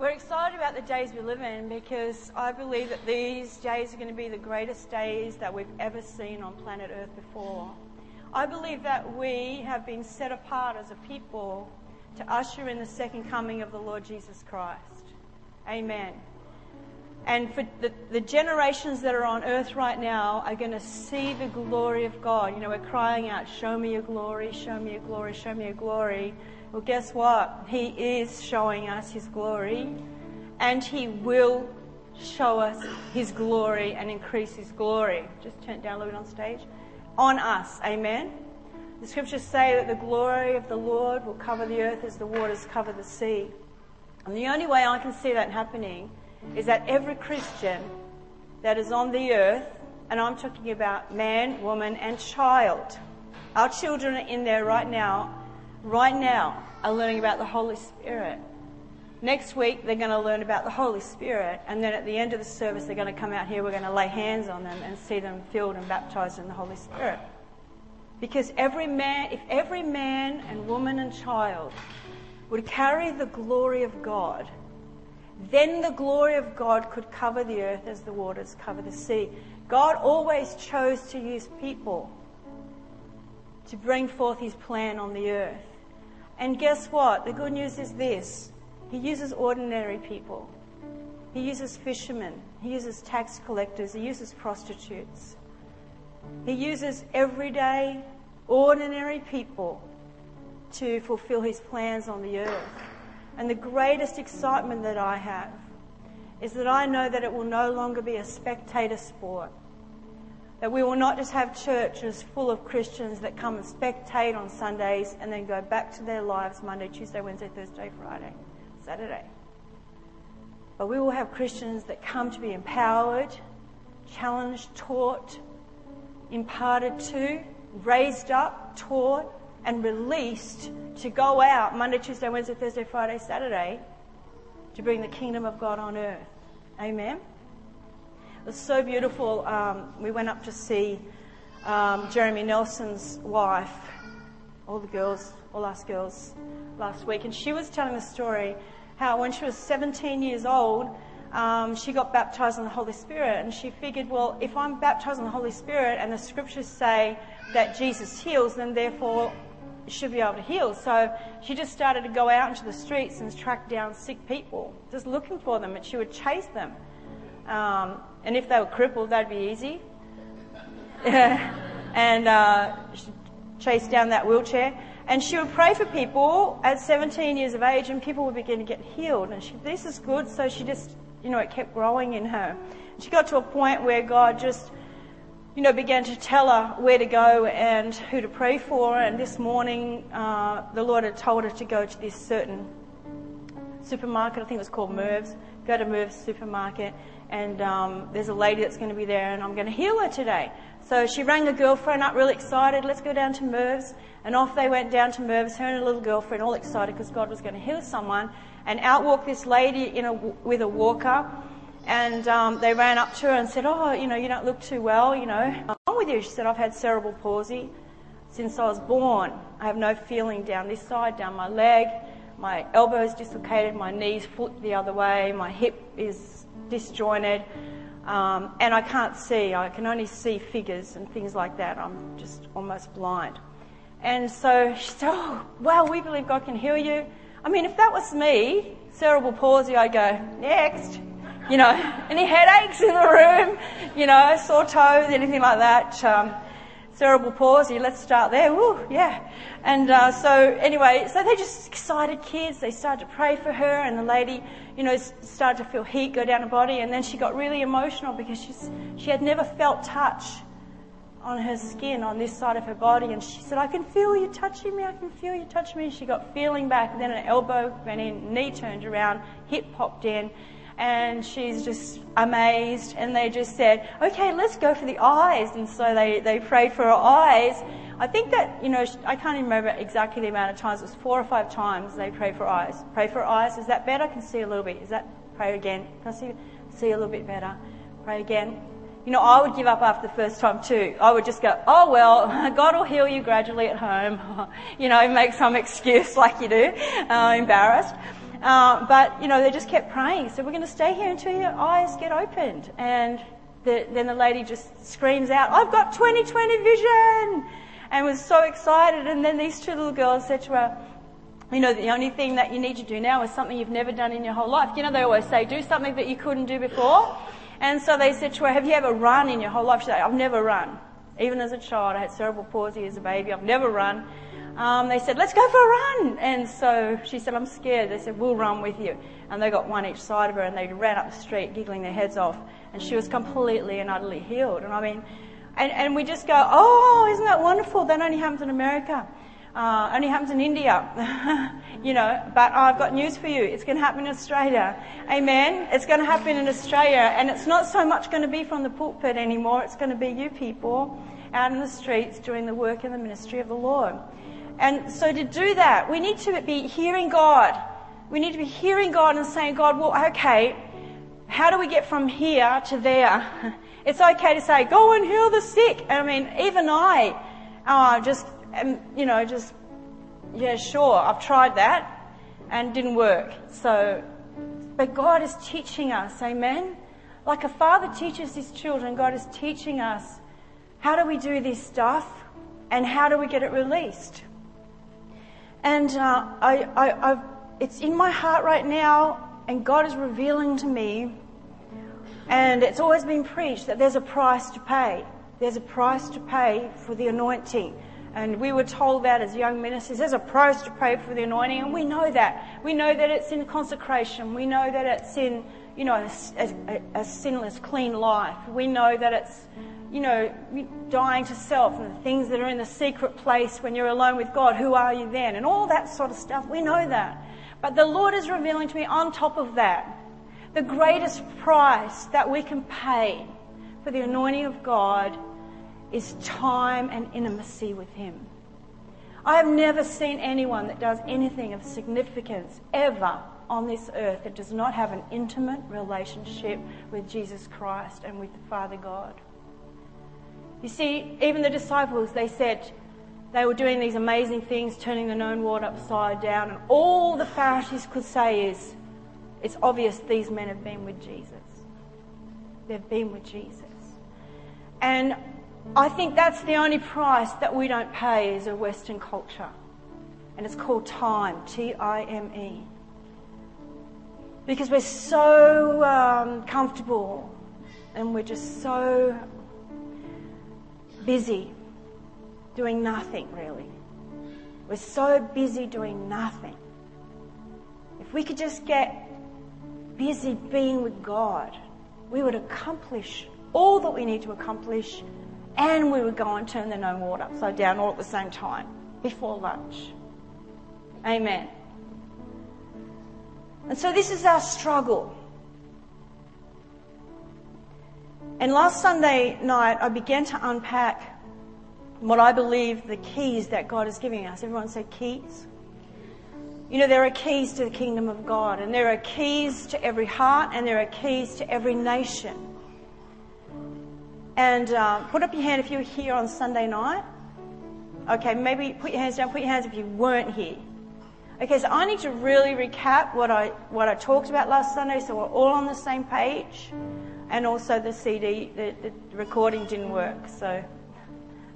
We're excited about the days we live in because I believe that these days are going to be the greatest days that we've ever seen on planet Earth before. I believe that we have been set apart as a people to usher in the second coming of the Lord Jesus Christ. Amen. And for the, the generations that are on earth right now are going to see the glory of God. You know, we're crying out, Show me your glory, show me your glory, show me your glory. Well, guess what? He is showing us His glory, and He will show us His glory and increase His glory. Just turn it down a little bit on stage. On us. Amen. The scriptures say that the glory of the Lord will cover the earth as the waters cover the sea. And the only way I can see that happening is that every Christian that is on the earth, and I'm talking about man, woman, and child, our children are in there right now, right now are learning about the Holy Spirit. Next week, they're going to learn about the Holy Spirit, and then at the end of the service, they're going to come out here. We're going to lay hands on them and see them filled and baptized in the Holy Spirit. Because every man, if every man and woman and child would carry the glory of God, then the glory of God could cover the earth as the waters cover the sea. God always chose to use people to bring forth his plan on the earth. And guess what? The good news is this He uses ordinary people, He uses fishermen, He uses tax collectors, He uses prostitutes. He uses everyday, ordinary people to fulfill His plans on the earth. And the greatest excitement that I have is that I know that it will no longer be a spectator sport. That we will not just have churches full of Christians that come and spectate on Sundays and then go back to their lives Monday, Tuesday, Wednesday, Thursday, Friday, Saturday. But we will have Christians that come to be empowered, challenged, taught, imparted to, raised up, taught, and released to go out Monday, Tuesday, Wednesday, Thursday, Friday, Saturday to bring the kingdom of God on earth. Amen. Was so beautiful. Um, we went up to see um, Jeremy Nelson's wife, all the girls, all us girls, last week, and she was telling the story how when she was 17 years old, um, she got baptized in the Holy Spirit, and she figured, well, if I'm baptized in the Holy Spirit and the scriptures say that Jesus heals, then therefore should be able to heal. So she just started to go out into the streets and track down sick people, just looking for them, and she would chase them. Um, and if they were crippled, that'd be easy. and uh, chase down that wheelchair. And she would pray for people at 17 years of age, and people would begin to get healed. And she, this is good, so she just, you know, it kept growing in her. She got to a point where God just, you know, began to tell her where to go and who to pray for. And this morning, uh, the Lord had told her to go to this certain supermarket. I think it was called Merv's. Go to Merv's supermarket and um, there's a lady that's going to be there and I'm going to heal her today. So she rang a girlfriend up really excited, let's go down to Merv's. And off they went down to Merv's, her and her little girlfriend, all excited because God was going to heal someone. And out walked this lady in a, with a walker. And um, they ran up to her and said, Oh, you know, you don't look too well, you know. What's wrong with you? She said, I've had cerebral palsy since I was born. I have no feeling down this side, down my leg. My elbow is dislocated, my knees foot the other way, my hip is disjointed, um, and I can't see. I can only see figures and things like that. I'm just almost blind. And so she said, Oh, wow, we believe God can heal you. I mean, if that was me, cerebral palsy, I'd go, next. You know, any headaches in the room? You know, sore toes, anything like that. Um, cerebral palsy, let's start there. Woo, yeah. And uh, so anyway, so they're just excited kids. They started to pray for her, and the lady, you know, started to feel heat go down her body, and then she got really emotional because she's, she had never felt touch on her skin on this side of her body, and she said, "I can feel you touching me. I can feel you touching me." She got feeling back, then an elbow went in, knee turned around, hip popped in, and she's just amazed and they just said, okay, let's go for the eyes. And so they, they prayed for her eyes. I think that, you know, I can't even remember exactly the amount of times. It was four or five times they prayed for eyes. Pray for eyes. Is that better? I can see a little bit. Is that, pray again. Can I see, see a little bit better? Pray again. You know, I would give up after the first time too. I would just go, oh well, God will heal you gradually at home. you know, make some excuse like you do, uh, embarrassed. Uh, but, you know, they just kept praying. So we're going to stay here until your eyes get opened. And the, then the lady just screams out, I've got 2020 vision! And was so excited. And then these two little girls said to her, you know, the only thing that you need to do now is something you've never done in your whole life. You know, they always say, do something that you couldn't do before. And so they said to her, have you ever run in your whole life? She said, I've never run. Even as a child, I had cerebral palsy as a baby. I've never run. Um, they said, let's go for a run. And so she said, I'm scared. They said, we'll run with you. And they got one each side of her and they ran up the street giggling their heads off. And she was completely and utterly healed. And I mean, and, and we just go, oh, isn't that wonderful? That only happens in America. Uh, only happens in India, you know. But I've got news for you. It's going to happen in Australia. Amen. It's going to happen in Australia, and it's not so much going to be from the pulpit anymore. It's going to be you people out in the streets doing the work in the ministry of the Lord. And so to do that, we need to be hearing God. We need to be hearing God and saying, God, well, okay, how do we get from here to there? It's okay to say, go and heal the sick. I mean, even I, uh, just and, you know, just, yeah, sure, I've tried that and didn't work. So, but God is teaching us, amen? Like a father teaches his children, God is teaching us how do we do this stuff and how do we get it released? And uh, I, I, I've, it's in my heart right now, and God is revealing to me, and it's always been preached that there's a price to pay. There's a price to pay for the anointing. And we were told that as young ministers, there's a price to pay for the anointing, and we know that. We know that it's in consecration. We know that it's in, you know, a, a, a sinless, clean life. We know that it's, you know, dying to self and the things that are in the secret place when you're alone with God. Who are you then? And all that sort of stuff. We know that. But the Lord is revealing to me on top of that, the greatest price that we can pay for the anointing of God is time and intimacy with Him. I have never seen anyone that does anything of significance ever on this earth that does not have an intimate relationship with Jesus Christ and with the Father God. You see, even the disciples, they said they were doing these amazing things, turning the known world upside down, and all the Pharisees could say is, it's obvious these men have been with Jesus. They've been with Jesus. And I think that's the only price that we don't pay as a Western culture. And it's called time, T-I-M-E. Because we're so um, comfortable and we're just so busy doing nothing, really. We're so busy doing nothing. If we could just get busy being with God, we would accomplish all that we need to accomplish and we would go and turn the known world upside down all at the same time before lunch. Amen. And so this is our struggle. And last Sunday night, I began to unpack what I believe the keys that God is giving us. Everyone say keys. You know, there are keys to the kingdom of God, and there are keys to every heart, and there are keys to every nation. And uh, put up your hand if you were here on Sunday night. Okay, maybe put your hands down. Put your hands if you weren't here. Okay, so I need to really recap what I what I talked about last Sunday, so we're all on the same page. And also the CD, the, the recording didn't work, so.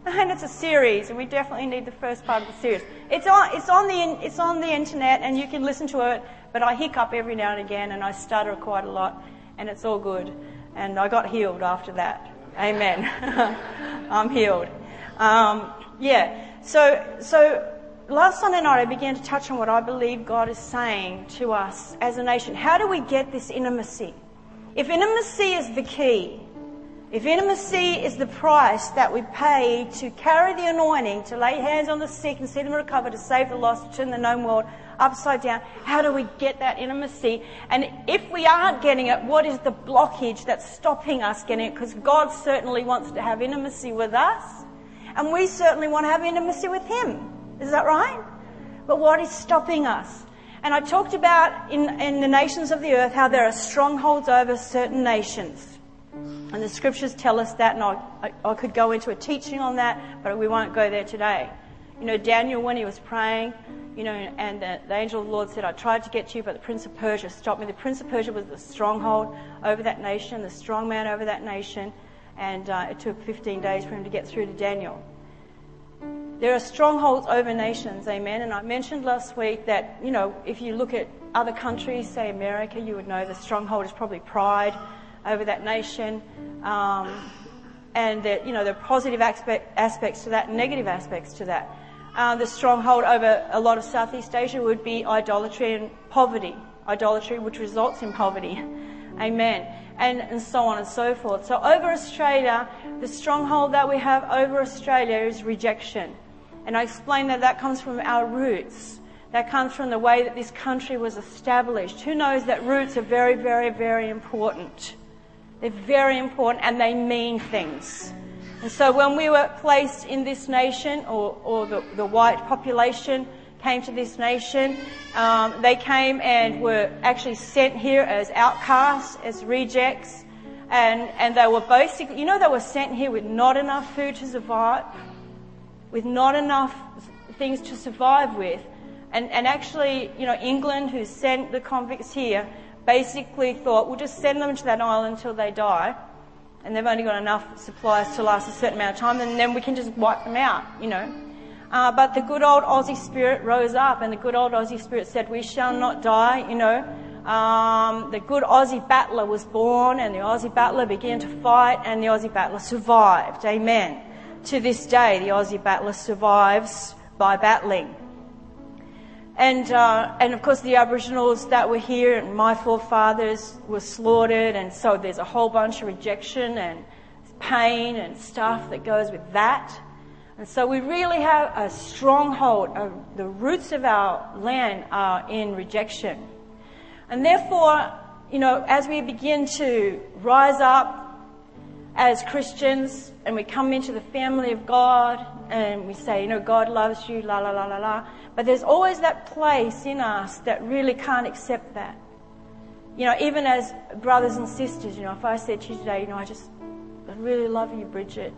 And it's a series, and we definitely need the first part of the series. It's on, it's on the, it's on the internet, and you can listen to it. But I hiccup every now and again, and I stutter quite a lot, and it's all good. And I got healed after that. Amen. I'm healed. Um, yeah. So, so last Sunday night I began to touch on what I believe God is saying to us as a nation. How do we get this intimacy? If intimacy is the key, if intimacy is the price that we pay to carry the anointing, to lay hands on the sick and see them recover, to save the lost, to turn the known world upside down, how do we get that intimacy? And if we aren't getting it, what is the blockage that's stopping us getting it? Because God certainly wants to have intimacy with us, and we certainly want to have intimacy with Him. Is that right? But what is stopping us? And I talked about in, in the nations of the earth how there are strongholds over certain nations. And the scriptures tell us that, and I, I, could go into a teaching on that, but we won't go there today. You know, Daniel, when he was praying, you know, and the, the, angel of the Lord said, I tried to get to you, but the prince of Persia stopped me. The prince of Persia was the stronghold over that nation, the strong man over that nation, and uh, it took 15 days for him to get through to Daniel. There are strongholds over nations, amen. And I mentioned last week that, you know, if you look at other countries, say America, you would know the stronghold is probably pride over that nation. Um, and that, you know, there are positive aspect, aspects to that and negative aspects to that. Uh, the stronghold over a lot of Southeast Asia would be idolatry and poverty. Idolatry, which results in poverty. Amen. And, and so on and so forth. So over Australia, the stronghold that we have over Australia is rejection. And I explained that that comes from our roots. That comes from the way that this country was established. Who knows that roots are very, very, very important? They're very important and they mean things. And so when we were placed in this nation, or, or the, the white population came to this nation, um, they came and were actually sent here as outcasts, as rejects, and, and they were basically, you know, they were sent here with not enough food to survive, with not enough things to survive with. And, and actually, you know, England, who sent the convicts here, basically thought, we'll just send them to that island until they die. And they've only got enough supplies to last a certain amount of time, and then we can just wipe them out, you know. Uh, but the good old Aussie spirit rose up, and the good old Aussie spirit said, We shall not die, you know. Um, the good Aussie battler was born, and the Aussie battler began to fight, and the Aussie battler survived. Amen. To this day, the Aussie battler survives by battling. And, uh, and of course, the Aboriginals that were here and my forefathers were slaughtered, and so there's a whole bunch of rejection and pain and stuff that goes with that. And so we really have a stronghold. Of the roots of our land are in rejection. And therefore, you know, as we begin to rise up as Christians and we come into the family of God and we say, you know, God loves you, la la la la la. But there's always that place in us that really can't accept that. You know, even as brothers and sisters, you know, if I said to you today, you know, I just, I really love you, Bridget.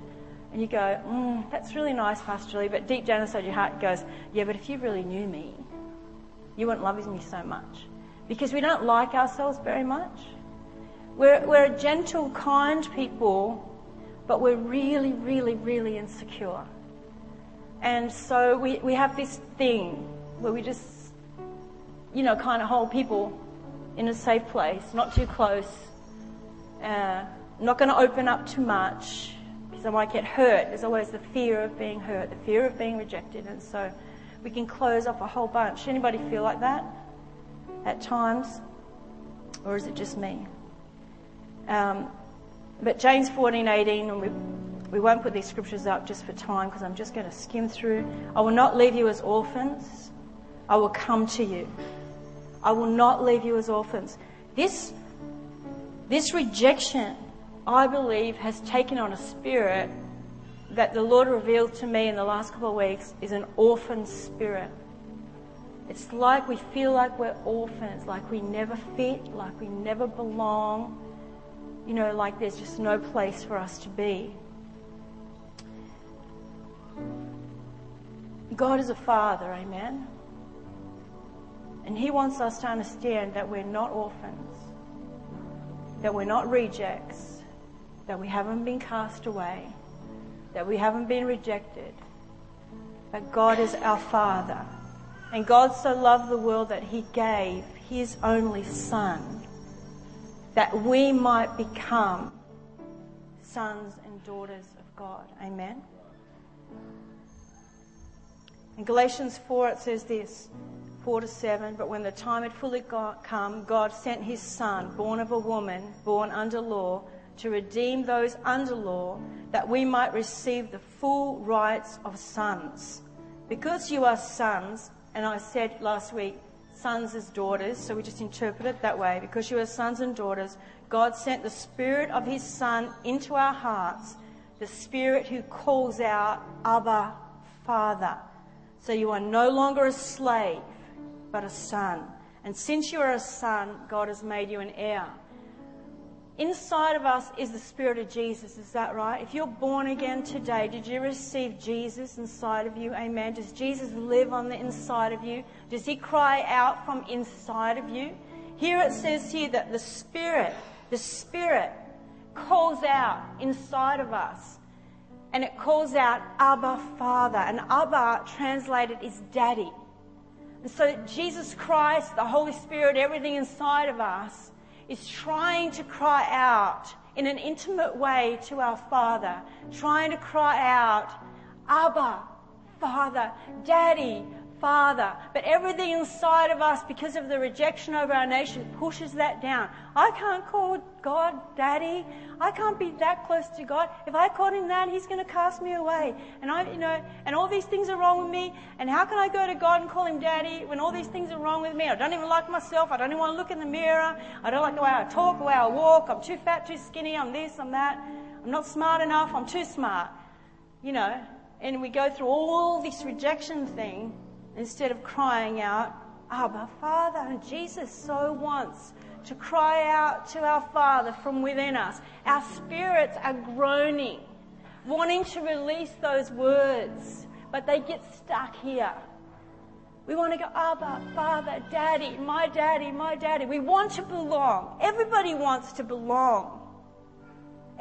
And you go, mm, that's really nice, Pastor Lee, but deep down inside your heart goes, yeah, but if you really knew me, you wouldn't love me so much. Because we don't like ourselves very much. We're, we're a gentle, kind people, but we're really, really, really insecure. And so we, we have this thing where we just, you know, kind of hold people in a safe place, not too close, uh, not going to open up too much because I might get hurt. There's always the fear of being hurt, the fear of being rejected, and so we can close off a whole bunch. Anybody feel like that at times, or is it just me? Um, but James 14:18, and we we won't put these scriptures up just for time because I'm just going to skim through. I will not leave you as orphans. I will come to you. I will not leave you as orphans. This, this rejection, I believe, has taken on a spirit that the Lord revealed to me in the last couple of weeks is an orphan spirit. It's like we feel like we're orphans, like we never fit, like we never belong, you know, like there's just no place for us to be. God is a father, amen? And He wants us to understand that we're not orphans, that we're not rejects, that we haven't been cast away, that we haven't been rejected, but God is our Father. And God so loved the world that He gave His only Son, that we might become sons and daughters of God. Amen. In Galatians 4, it says this 4 to 7 But when the time had fully come, God sent his Son, born of a woman, born under law, to redeem those under law, that we might receive the full rights of sons. Because you are sons, and I said last week, sons as daughters, so we just interpret it that way. Because you are sons and daughters, God sent the Spirit of His Son into our hearts, the Spirit who calls out, Abba, Father. So you are no longer a slave, but a son. And since you are a son, God has made you an heir. Inside of us is the Spirit of Jesus, is that right? If you're born again today, did you receive Jesus inside of you? Amen. Does Jesus live on the inside of you? Does He cry out from inside of you? Here it says here that the Spirit, the Spirit calls out inside of us. And it calls out Abba Father. And Abba translated is Daddy. And so Jesus Christ, the Holy Spirit, everything inside of us is trying to cry out in an intimate way to our Father, trying to cry out, Abba, Father, Daddy, Father. But everything inside of us, because of the rejection of our nation, pushes that down. I can't call God Daddy. I can't be that close to God. If I call Him that, He's going to cast me away. And I, you know, and all these things are wrong with me. And how can I go to God and call Him Daddy when all these things are wrong with me? I don't even like myself. I don't even want to look in the mirror. I don't like the way I talk, the way I walk. I'm too fat, too skinny. I'm this, I'm that. I'm not smart enough. I'm too smart. You know, and we go through all this rejection thing instead of crying out, Abba, Father. And Jesus so wants to cry out to our Father from within us. Our spirits are groaning, wanting to release those words, but they get stuck here. We want to go, Abba, Father, Daddy, my daddy, my daddy. We want to belong. Everybody wants to belong.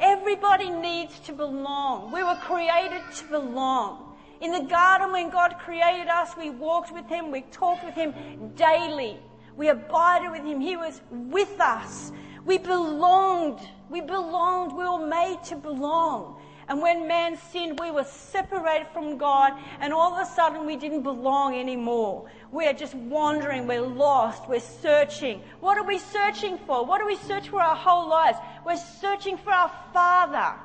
Everybody needs to belong. We were created to belong. In the garden, when God created us, we walked with Him, we talked with Him daily. We abided with Him. He was with us. We belonged. We belonged. We were made to belong. And when man sinned, we were separated from God, and all of a sudden we didn't belong anymore. We're just wandering, we're lost, we're searching. What are we searching for? What do we search for our whole lives? We're searching for our Father.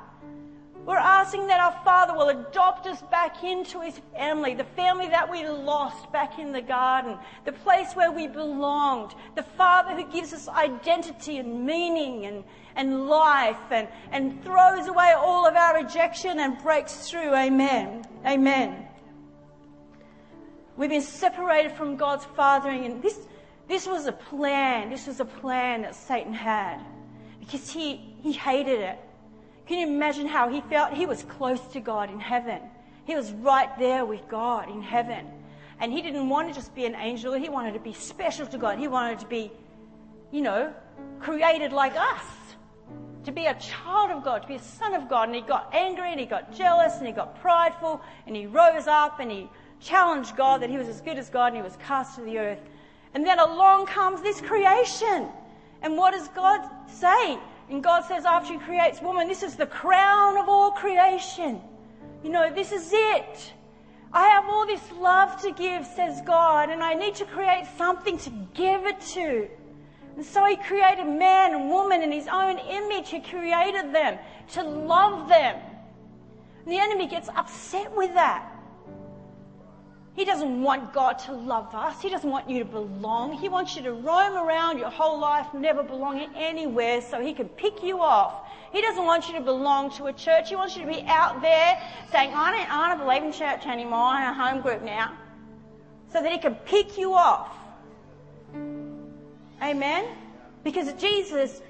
We're asking that our Father will adopt us back into His family, the family that we lost back in the garden, the place where we belonged, the Father who gives us identity and meaning and, and life and, and throws away all of our rejection and breaks through. Amen. Amen. We've been separated from God's fathering and this, this was a plan. This was a plan that Satan had because he, he hated it. Can you imagine how he felt? He was close to God in heaven. He was right there with God in heaven. And he didn't want to just be an angel. He wanted to be special to God. He wanted to be, you know, created like us. To be a child of God, to be a son of God. And he got angry and he got jealous and he got prideful and he rose up and he challenged God that he was as good as God and he was cast to the earth. And then along comes this creation. And what does God say? And God says, after He creates woman, this is the crown of all creation. You know, this is it. I have all this love to give, says God, and I need to create something to give it to. And so He created man and woman in His own image. He created them to love them. And the enemy gets upset with that. He doesn't want God to love us. He doesn't want you to belong. He wants you to roam around your whole life, never belonging anywhere so he can pick you off. He doesn't want you to belong to a church. He wants you to be out there saying, I don't, I don't believe in church anymore. I'm a home group now. So that he can pick you off. Amen? Because Jesus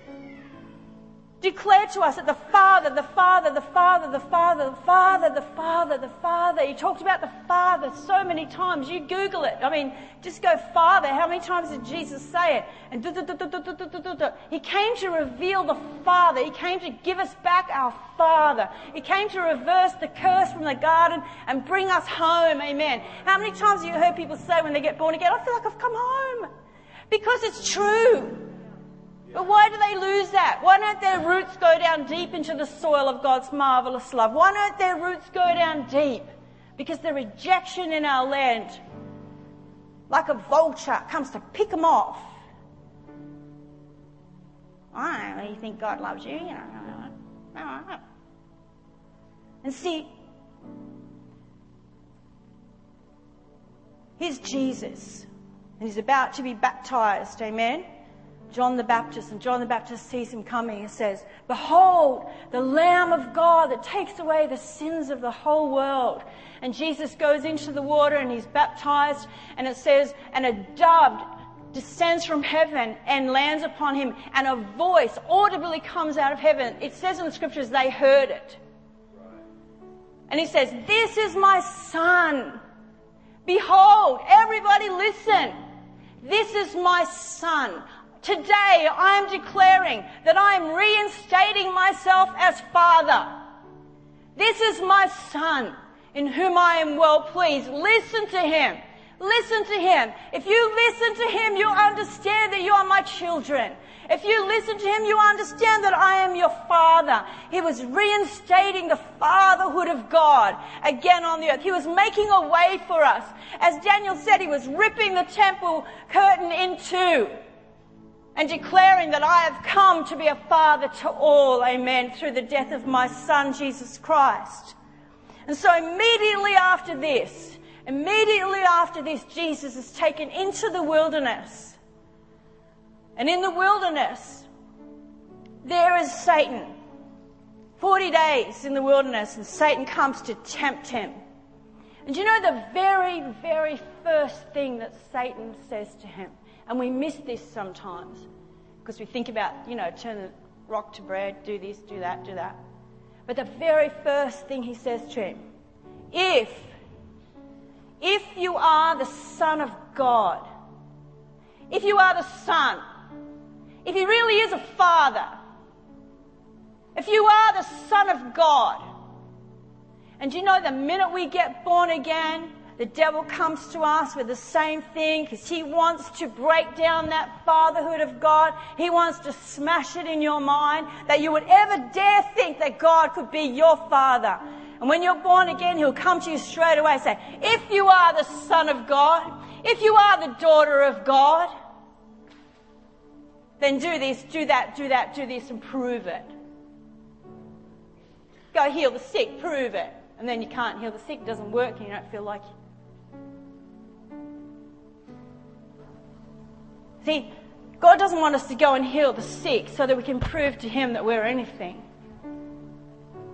declared to us that the Father, the Father, the Father, the Father, the Father, the Father, the Father. He talked about the Father so many times. You Google it. I mean, just go Father. How many times did Jesus say it? And he came to reveal the Father. He came to give us back our Father. He came to reverse the curse from the garden and bring us home. Amen. How many times have you heard people say when they get born again, I feel like I've come home? Because it's true. But why do they lose that? Why don't their roots go down deep into the soil of God's marvelous love? Why don't their roots go down deep? Because the rejection in our land, like a vulture, comes to pick them off. I don't know, you think God loves you? You know, and see, here's Jesus, and he's about to be baptized, amen? John the Baptist, and John the Baptist sees him coming and says, Behold, the Lamb of God that takes away the sins of the whole world. And Jesus goes into the water and he's baptized, and it says, And a dove descends from heaven and lands upon him, and a voice audibly comes out of heaven. It says in the scriptures they heard it. And he says, This is my son. Behold, everybody listen. This is my son. Today I am declaring that I am reinstating myself as father. This is my son in whom I am well pleased. Listen to him. Listen to him. If you listen to him, you understand that you are my children. If you listen to him, you understand that I am your father. He was reinstating the fatherhood of God again on the earth. He was making a way for us. As Daniel said, he was ripping the temple curtain in two and declaring that I have come to be a father to all, amen, through the death of my son, Jesus Christ. And so immediately after this, Immediately after this, Jesus is taken into the wilderness. And in the wilderness, there is Satan. 40 days in the wilderness, and Satan comes to tempt him. And you know the very, very first thing that Satan says to him? And we miss this sometimes because we think about, you know, turn the rock to bread, do this, do that, do that. But the very first thing he says to him, if if you are the Son of God, if you are the Son, if He really is a Father, if you are the Son of God, and you know the minute we get born again, the devil comes to us with the same thing because he wants to break down that fatherhood of God. He wants to smash it in your mind that you would ever dare think that God could be your father. And when you're born again, he'll come to you straight away and say, if you are the son of God, if you are the daughter of God, then do this, do that, do that, do this and prove it. Go heal the sick, prove it. And then you can't heal the sick, it doesn't work and you don't feel like See, God doesn't want us to go and heal the sick so that we can prove to Him that we're anything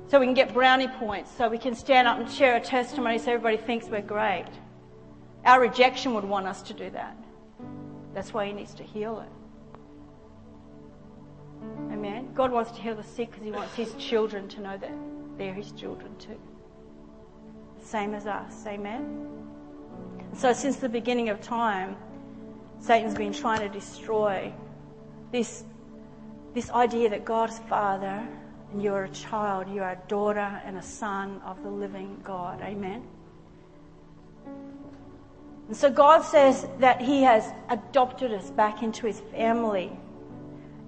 so we can get brownie points, so we can stand up and share a testimony so everybody thinks we're great. Our rejection would want us to do that. That's why He needs to heal it. Amen. God wants to heal the sick because He wants His children to know that they're His children too. Same as us. Amen. So since the beginning of time, Satan's been trying to destroy this, this idea that God's Father and you are a child, you are a daughter and a son of the living God. Amen. And so God says that He has adopted us back into His family.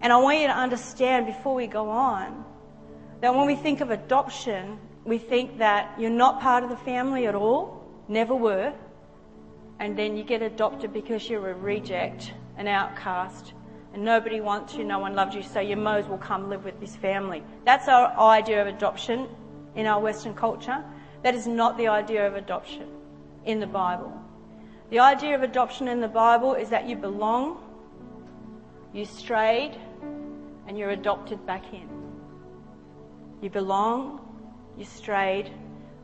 And I want you to understand before we go on that when we think of adoption, we think that you're not part of the family at all, never were, and then you get adopted because you're a reject, an outcast, and nobody wants you, no one loves you, so your might will come live with this family. That's our idea of adoption in our Western culture. That is not the idea of adoption in the Bible. The idea of adoption in the Bible is that you belong, you strayed, and you're adopted back in. You belong, you strayed,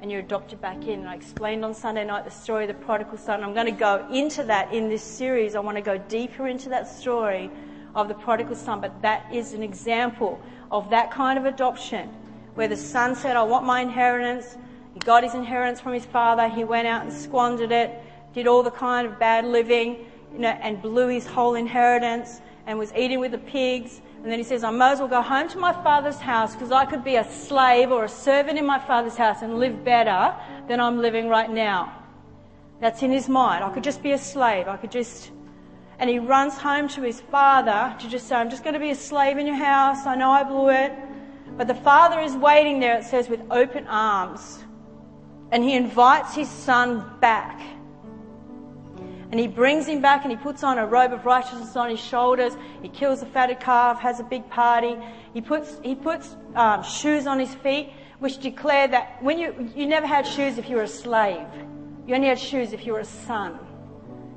and you're adopted back in. And I explained on Sunday night the story of the prodigal son. I'm going to go into that in this series. I want to go deeper into that story of the prodigal son, but that is an example of that kind of adoption where the son said, I want my inheritance. He got his inheritance from his father. He went out and squandered it, did all the kind of bad living, you know, and blew his whole inheritance and was eating with the pigs. And then he says, I might as well go home to my father's house because I could be a slave or a servant in my father's house and live better than I'm living right now. That's in his mind. I could just be a slave. I could just and he runs home to his father to just say, I'm just going to be a slave in your house. I know I blew it. But the father is waiting there, it says, with open arms. And he invites his son back. And he brings him back and he puts on a robe of righteousness on his shoulders. He kills a fatted calf, has a big party. He puts, he puts um, shoes on his feet, which declare that when you, you never had shoes if you were a slave. You only had shoes if you were a son.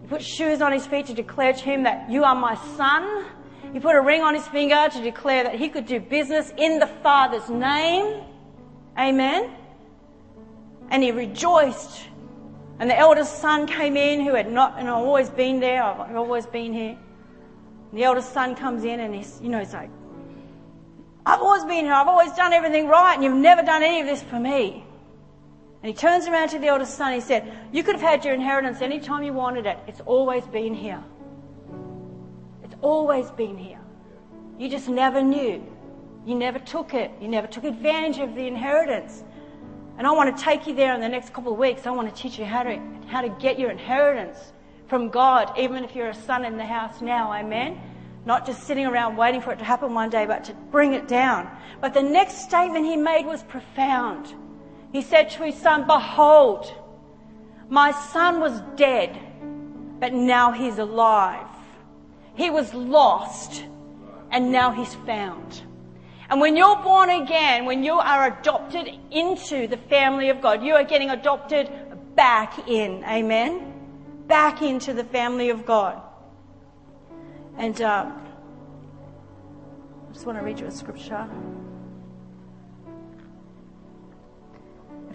He put shoes on his feet to declare to him that you are my son. He put a ring on his finger to declare that he could do business in the Father's name. Amen. And he rejoiced And the eldest son came in who had not, and I've always been there, I've always been here. And the eldest son comes in and he's, you know, he's like, I've always been here, I've always done everything right, and you've never done any of this for me. And he turns around to the eldest son, he said, You could have had your inheritance any time you wanted it. It's always been here. It's always been here. You just never knew. You never took it. You never took advantage of the inheritance. And I want to take you there in the next couple of weeks. I want to teach you how to, how to get your inheritance from God, even if you're a son in the house now. Amen. Not just sitting around waiting for it to happen one day, but to bring it down. But the next statement he made was profound. He said to his son, behold, my son was dead, but now he's alive. He was lost, and now he's found. And when you're born again, when you are adopted into the family of God, you are getting adopted back in. Amen? Back into the family of God. And uh, I just want to read you a scripture.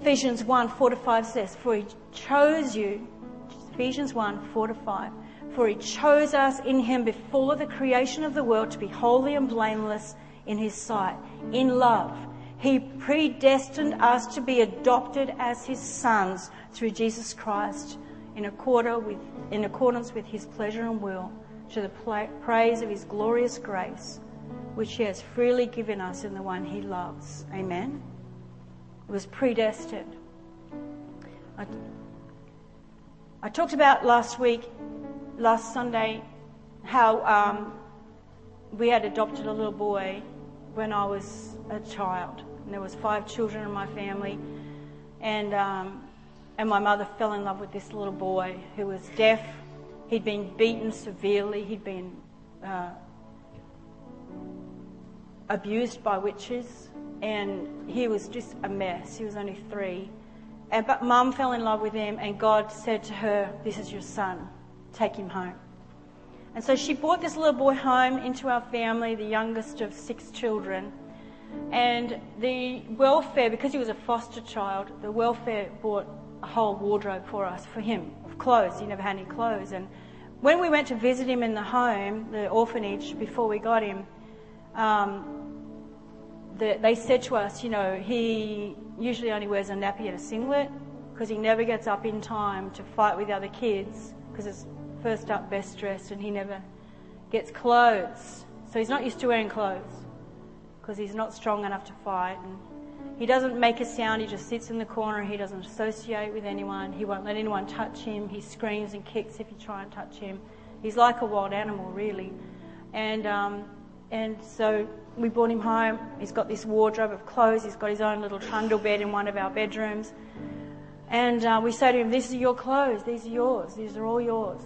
Ephesians 1 4 to 5 says, For he chose you, Ephesians 1 4 to 5, for he chose us in him before the creation of the world to be holy and blameless in his sight. In love, he predestined us to be adopted as his sons through Jesus Christ in, accordance with his pleasure and will to the praise of his glorious grace, which he has freely given us in the one he loves. Amen. It was predestined. I, I talked about last week, last Sunday, how um, we had adopted a little boy when I was a child. And there was five children in my family, and um, and my mother fell in love with this little boy who was deaf. He'd been beaten severely. He'd been uh, abused by witches, and he was just a mess. He was only three. And, but mum fell in love with him, and God said to her, This is your son. Take him home. And so she brought this little boy home into our family, the youngest of six children. And the welfare, because he was a foster child, the welfare bought a whole wardrobe for us, for him, of clothes. He never had any clothes. And when we went to visit him in the home, the orphanage, before we got him, um, the, they said to us, you know, he usually only wears a nappy and a singlet because he never gets up in time to fight with the other kids because it's first up, best dressed, and he never gets clothes. So he's not used to wearing clothes because he's not strong enough to fight. And he doesn't make a sound, he just sits in the corner. He doesn't associate with anyone. He won't let anyone touch him. He screams and kicks if you try and touch him. He's like a wild animal, really. And, um, and so we brought him home. He's got this wardrobe of clothes. He's got his own little trundle bed in one of our bedrooms. And uh, we say to him, This is your clothes. These are yours. These are all yours.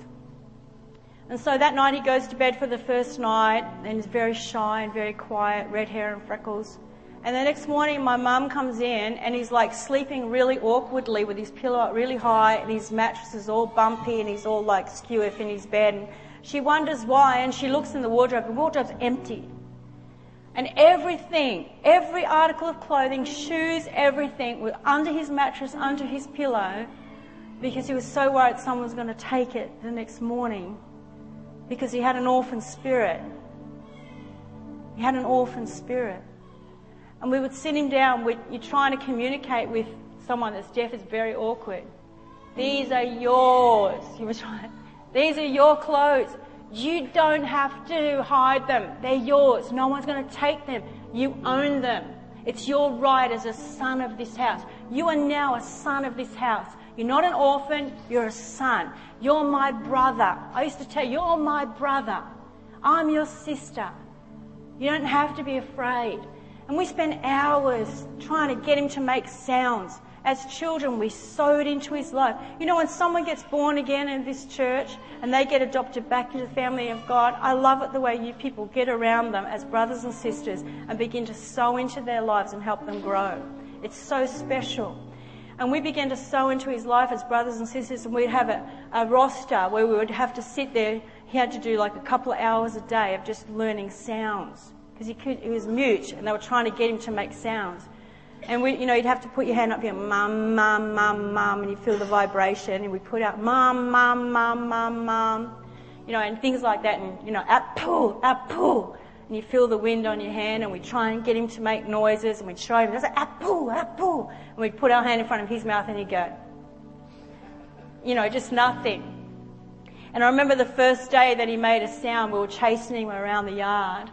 And so that night he goes to bed for the first night and is very shy and very quiet, red hair and freckles. And the next morning my mum comes in and he's like sleeping really awkwardly with his pillow up really high and his mattress is all bumpy and he's all like skew in his bed. And she wonders why and she looks in the wardrobe. The wardrobe's empty. And everything, every article of clothing, shoes, everything were under his mattress, under his pillow, because he was so worried someone was going to take it the next morning because he had an orphan spirit. He had an orphan spirit. And we would sit him down, you're trying to communicate with someone that's deaf, is very awkward. These are yours. You were trying, these are your clothes. You don't have to hide them. They're yours. No one's going to take them. You own them. It's your right as a son of this house. You are now a son of this house. You're not an orphan, you're a son. You're my brother. I used to tell you, you're my brother. I'm your sister. You don't have to be afraid. And we spent hours trying to get him to make sounds. As children, we sowed into his life. You know, when someone gets born again in this church and they get adopted back into the family of God, I love it the way you people get around them as brothers and sisters and begin to sow into their lives and help them grow. It's so special. And we began to sow into his life as brothers and sisters, and we'd have a, a roster where we would have to sit there. He had to do like a couple of hours a day of just learning sounds because he could, he was mute, and they were trying to get him to make sounds. And we, you know, you'd have to put your hand up here, mum, mum, mum, mum, and you feel the vibration. And we put out mum, mum, mum, mum, mum, you know, and things like that. And, you know, apple, apple. And you feel the wind on your hand, and we try and get him to make noises, and we show him, there's an apple, apple. And we put our hand in front of his mouth, and he'd go, you know, just nothing. And I remember the first day that he made a sound, we were chasing him around the yard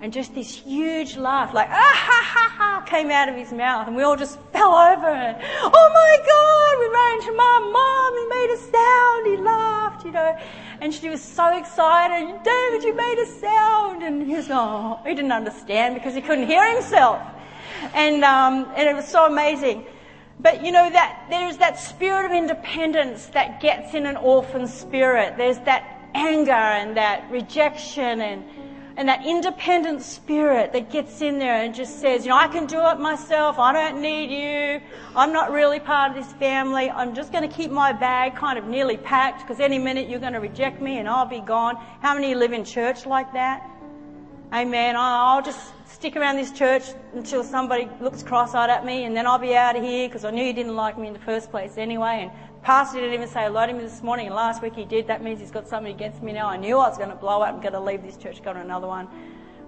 and just this huge laugh, like, ah ha ha ha, came out of his mouth, and we all just fell over. And, oh my God, we ran to mom, mom, he made a sound, he laughed, you know. And she was so excited, David, you made a sound. And he was, oh, he didn't understand because he couldn't hear himself. And, um, and it was so amazing. But you know that there's that spirit of independence that gets in an orphan spirit. There's that anger and that rejection and and that independent spirit that gets in there and just says, you know, I can do it myself. I don't need you. I'm not really part of this family. I'm just going to keep my bag kind of nearly packed because any minute you're going to reject me and I'll be gone. How many live in church like that? Amen. I'll just stick around this church until somebody looks cross-eyed at me and then I'll be out of here because I knew you didn't like me in the first place anyway and Pastor didn't even say hello to me this morning, and last week he did. That means he's got something against me now. I knew I was going to blow up. I'm going to leave this church, go to another one.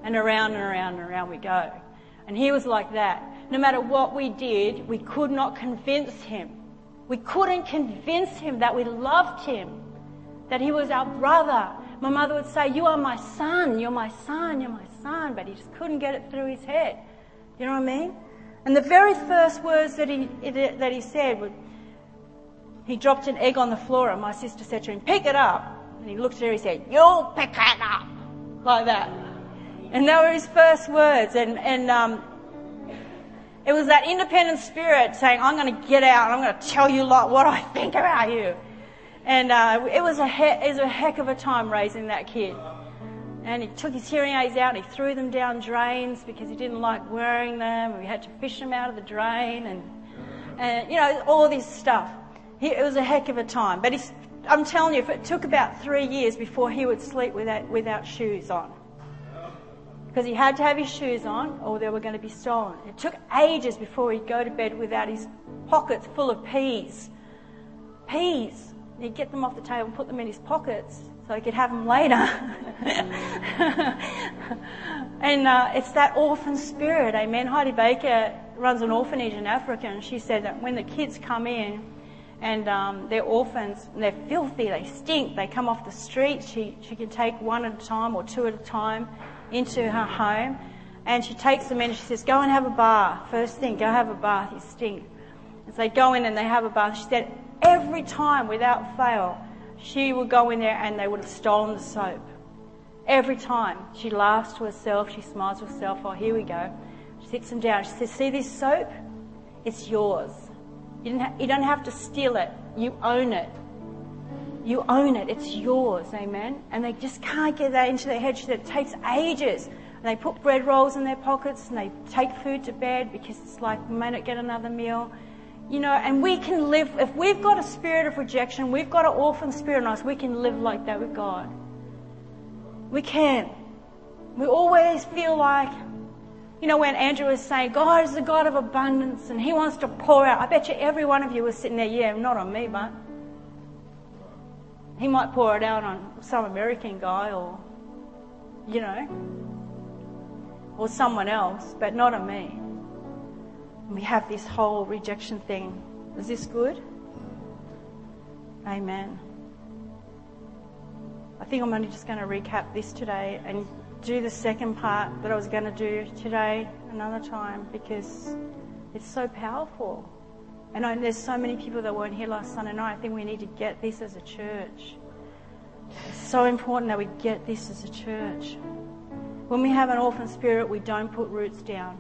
And around and around and around we go. And he was like that. No matter what we did, we could not convince him. We couldn't convince him that we loved him, that he was our brother. My mother would say, You are my son, you're my son, you're my son. But he just couldn't get it through his head. You know what I mean? And the very first words that he, that he said were, he dropped an egg on the floor and my sister said to him, pick it up. And he looked at her and he said, you'll pick it up. Like that. And they were his first words. And, and, um, it was that independent spirit saying, I'm going to get out and I'm going to tell you like what I think about you. And, uh, it was a, he- it was a heck of a time raising that kid. And he took his hearing aids out and he threw them down drains because he didn't like wearing them. We had to fish them out of the drain and, and, you know, all this stuff. He, it was a heck of a time. But I'm telling you, it took about three years before he would sleep without, without shoes on. Because he had to have his shoes on or they were going to be stolen. It took ages before he'd go to bed without his pockets full of peas. Peas. He'd get them off the table and put them in his pockets so he could have them later. and uh, it's that orphan spirit, amen. Heidi Baker runs an orphanage in Africa and she said that when the kids come in, and um, they're orphans. And they're filthy. They stink. They come off the street. She she can take one at a time or two at a time into her home, and she takes them in. and She says, "Go and have a bath. First thing, go have a bath. You stink." So they go in and they have a bath. She said every time, without fail, she would go in there and they would have stolen the soap. Every time. She laughs to herself. She smiles to herself. Oh, here we go. She sits them down. She says, "See this soap? It's yours." You, ha- you don't have to steal it. You own it. You own it. It's yours. Amen. And they just can't get that into their head. It takes ages. And they put bread rolls in their pockets and they take food to bed because it's like we may not get another meal. You know, and we can live, if we've got a spirit of rejection, we've got an orphan spirit in us, we can live like that with God. We can. We always feel like you know, when Andrew was saying, God is the God of abundance and He wants to pour out, I bet you every one of you was sitting there, yeah, not on me, but He might pour it out on some American guy or, you know, or someone else, but not on me. we have this whole rejection thing. Is this good? Amen. I think I'm only just going to recap this today and do the second part that I was going to do today another time because it's so powerful. And I, there's so many people that weren't here last Sunday night. I think we need to get this as a church. It's so important that we get this as a church. When we have an orphan spirit, we don't put roots down.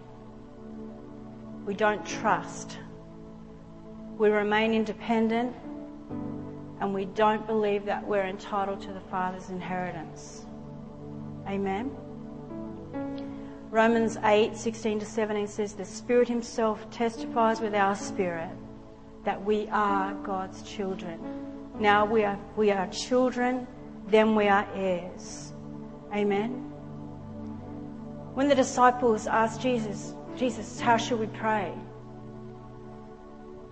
We don't trust. We remain independent and we don't believe that we're entitled to the Father's inheritance. Amen. Romans 8, 16 to 17 says, The Spirit Himself testifies with our spirit that we are God's children. Now we are, we are children, then we are heirs. Amen. When the disciples asked Jesus, Jesus, how should we pray?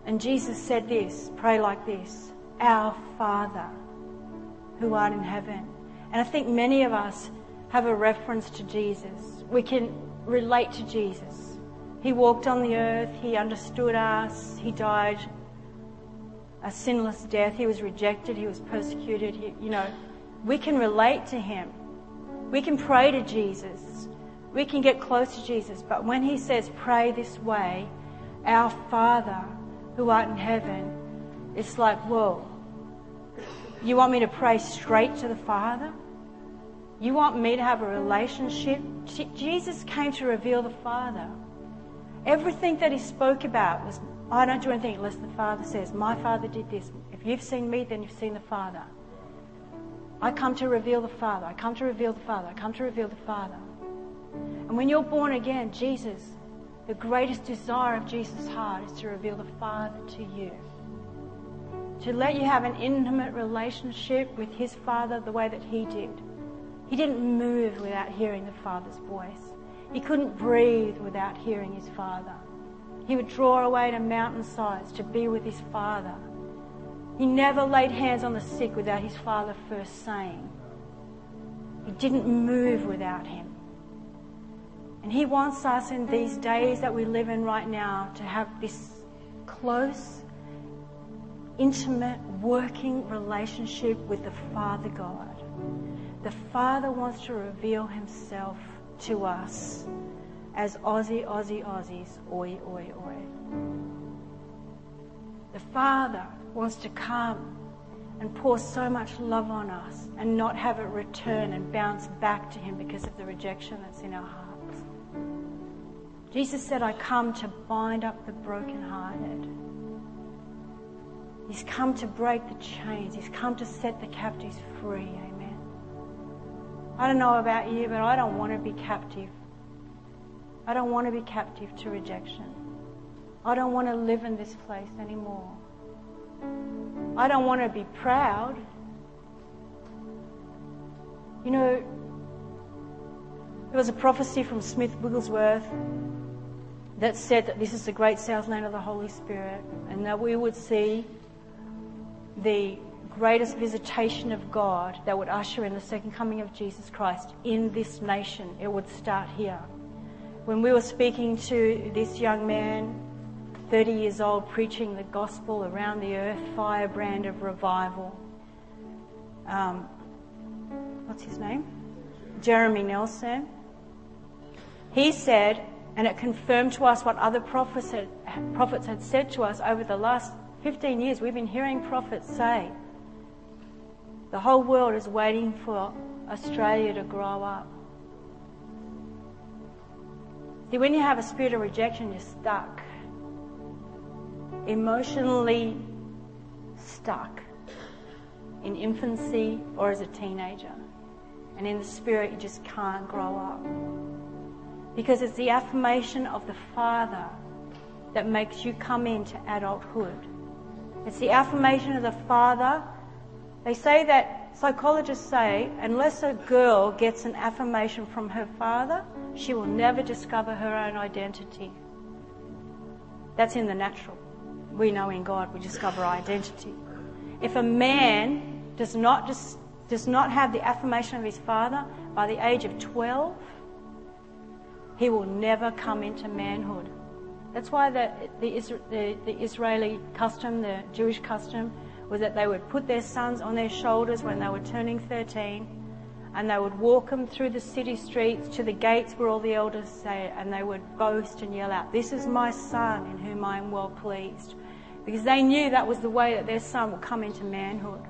And Jesus said this pray like this Our Father who art in heaven. And I think many of us have a reference to Jesus. We can relate to Jesus. He walked on the earth, He understood us, He died a sinless death, He was rejected, He was persecuted. He, you know, we can relate to Him. We can pray to Jesus. We can get close to Jesus. But when He says, pray this way, our Father who art in heaven, it's like, whoa. You want me to pray straight to the Father? You want me to have a relationship? Jesus came to reveal the Father. Everything that he spoke about was, I don't do anything unless the Father says, My Father did this. If you've seen me, then you've seen the Father. I come to reveal the Father. I come to reveal the Father. I come to reveal the Father. And when you're born again, Jesus, the greatest desire of Jesus' heart is to reveal the Father to you. To let you have an intimate relationship with His Father the way that He did. He didn't move without hearing the Father's voice. He couldn't breathe without hearing his Father. He would draw away to mountainsides to be with his Father. He never laid hands on the sick without his Father first saying. He didn't move without him. And he wants us in these days that we live in right now to have this close, intimate, working relationship with the Father God. The Father wants to reveal himself to us as Aussie, Aussie, Aussies, oi, oi, oi. The Father wants to come and pour so much love on us and not have it return and bounce back to Him because of the rejection that's in our hearts. Jesus said, I come to bind up the brokenhearted. He's come to break the chains. He's come to set the captives free. I don't know about you, but I don't want to be captive. I don't want to be captive to rejection. I don't want to live in this place anymore. I don't want to be proud. You know, there was a prophecy from Smith Wigglesworth that said that this is the great southland of the Holy Spirit and that we would see the greatest visitation of God that would usher in the second coming of Jesus Christ in this nation. It would start here. When we were speaking to this young man, 30 years old, preaching the gospel around the earth, firebrand of revival, um, what's his name? Jeremy Nelson. He said, and it confirmed to us what other prophets had, prophets had said to us over the last 15 years. We've been hearing prophets say the whole world is waiting for Australia to grow up. See, when you have a spirit of rejection, you're stuck. Emotionally stuck in infancy or as a teenager. And in the spirit, you just can't grow up. Because it's the affirmation of the Father that makes you come into adulthood. It's the affirmation of the Father they say that psychologists say unless a girl gets an affirmation from her father, she will never discover her own identity. That's in the natural. We know in God we discover our identity. If a man does not does not have the affirmation of his father by the age of 12, he will never come into manhood. That's why the, the, the, the Israeli custom, the Jewish custom, was that they would put their sons on their shoulders when they were turning 13 and they would walk them through the city streets to the gates where all the elders say and they would boast and yell out, This is my son in whom I am well pleased. Because they knew that was the way that their son would come into manhood.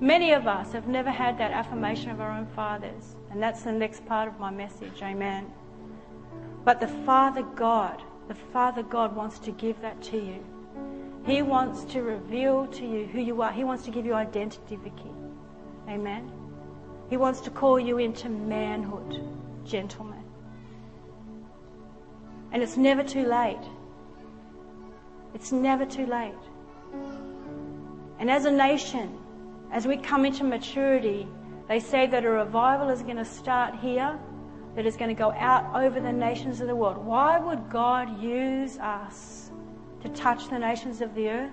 Many of us have never had that affirmation of our own fathers, and that's the next part of my message. Amen. But the Father God, the Father God wants to give that to you. He wants to reveal to you who you are. He wants to give you identity, Vicky. Amen. He wants to call you into manhood, gentlemen. And it's never too late. It's never too late. And as a nation, as we come into maturity, they say that a revival is going to start here, that is going to go out over the nations of the world. Why would God use us? To touch the nations of the earth?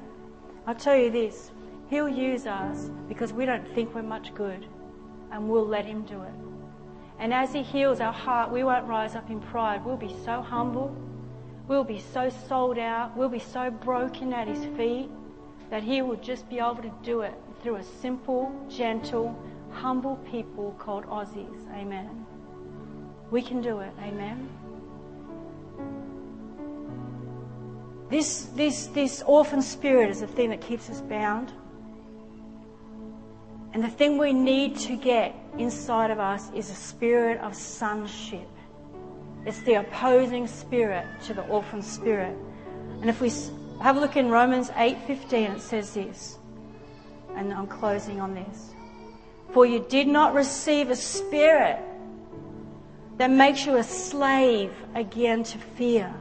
I'll tell you this. He'll use us because we don't think we're much good and we'll let Him do it. And as He heals our heart, we won't rise up in pride. We'll be so humble. We'll be so sold out. We'll be so broken at His feet that He will just be able to do it through a simple, gentle, humble people called Aussies. Amen. We can do it. Amen. This, this, this orphan spirit is the thing that keeps us bound. And the thing we need to get inside of us is a spirit of sonship. It's the opposing spirit to the orphan spirit. And if we have a look in Romans 8:15, it says this. And I'm closing on this. For you did not receive a spirit that makes you a slave again to fear,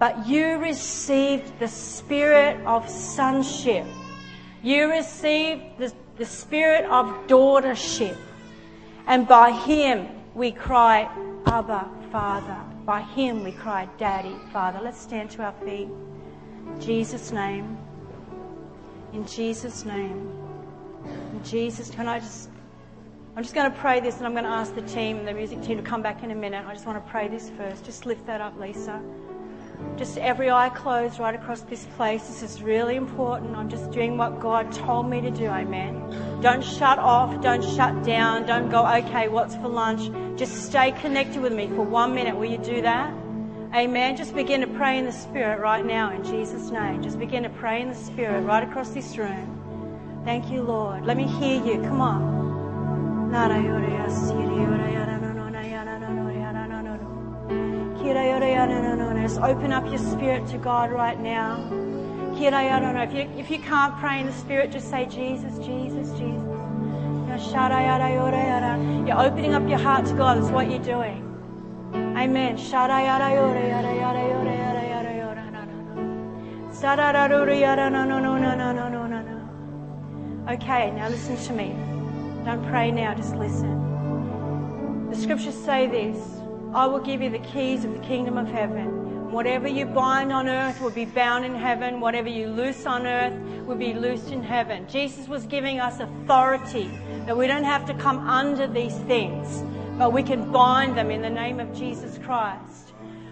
but you received the spirit of sonship. You received the the spirit of daughtership. And by him we cry, Abba, Father. By him we cry, Daddy, Father. Let's stand to our feet. In Jesus' name. In Jesus' name. In Jesus, can I just, I'm just going to pray this and I'm going to ask the team, the music team to come back in a minute. I just want to pray this first. Just lift that up, Lisa. Just every eye closed right across this place. This is really important. I'm just doing what God told me to do. Amen. Don't shut off. Don't shut down. Don't go, okay, what's for lunch? Just stay connected with me for one minute. Will you do that? Amen. Just begin to pray in the Spirit right now in Jesus' name. Just begin to pray in the Spirit right across this room. Thank you, Lord. Let me hear you. Come on. Just open up your spirit to God right now. If you, if you can't pray in the spirit, just say Jesus, Jesus, Jesus. You're opening up your heart to God. That's what you're doing. Amen. Okay, now listen to me. Don't pray now, just listen. The scriptures say this I will give you the keys of the kingdom of heaven. Whatever you bind on earth will be bound in heaven. Whatever you loose on earth will be loosed in heaven. Jesus was giving us authority that we don't have to come under these things, but we can bind them in the name of Jesus Christ.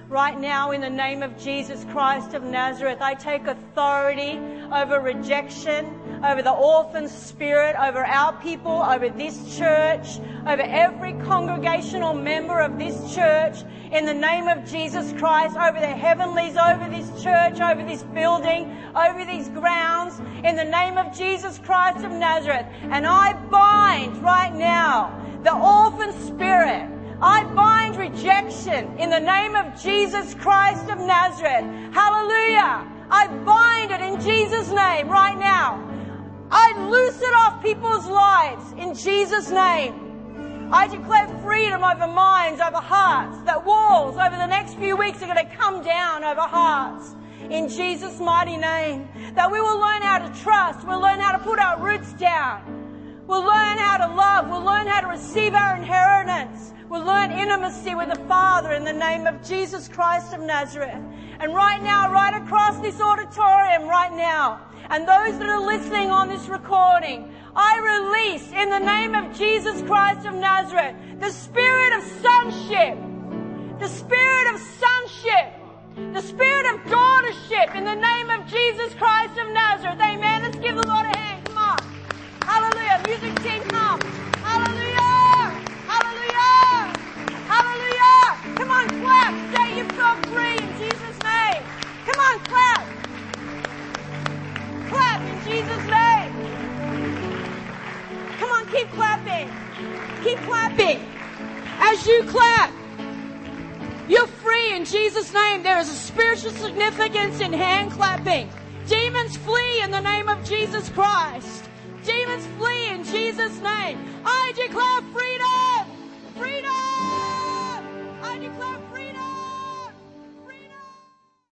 Right now, in the name of Jesus Christ of Nazareth, I take authority over rejection, over the orphan spirit, over our people, over this church, over every congregational member of this church, in the name of Jesus Christ, over the heavenlies, over this church, over this building, over these grounds, in the name of Jesus Christ of Nazareth. And I bind right now the orphan spirit. I bind rejection in the name of Jesus Christ of Nazareth. Hallelujah. I bind it in Jesus' name right now. I loose it off people's lives in Jesus' name. I declare freedom over minds, over hearts, that walls over the next few weeks are going to come down over hearts in Jesus' mighty name. That we will learn how to trust, we'll learn how to put our roots down, we'll learn how to love, we'll learn how to receive our inheritance, we'll learn intimacy with the Father in the name of Jesus Christ of Nazareth. And right now, right across this auditorium, right now, and those that are listening on this recording, I release in the name of Jesus Christ of Nazareth the spirit of sonship, the spirit of sonship, the spirit of daughtership in the name of Jesus Christ of Nazareth. Amen. Let's give the Lord a hand. Hallelujah. Music team, come. Hallelujah. Hallelujah. Hallelujah. Come on, clap. Say you feel free in Jesus' name. Come on, clap clap in Jesus' name. Come on, keep clapping. Keep clapping. As you clap, you're free in Jesus' name. There is a spiritual significance in hand clapping. Demons flee in the name of Jesus Christ. Demons flee in Jesus' name. I declare freedom! Freedom! I declare freedom!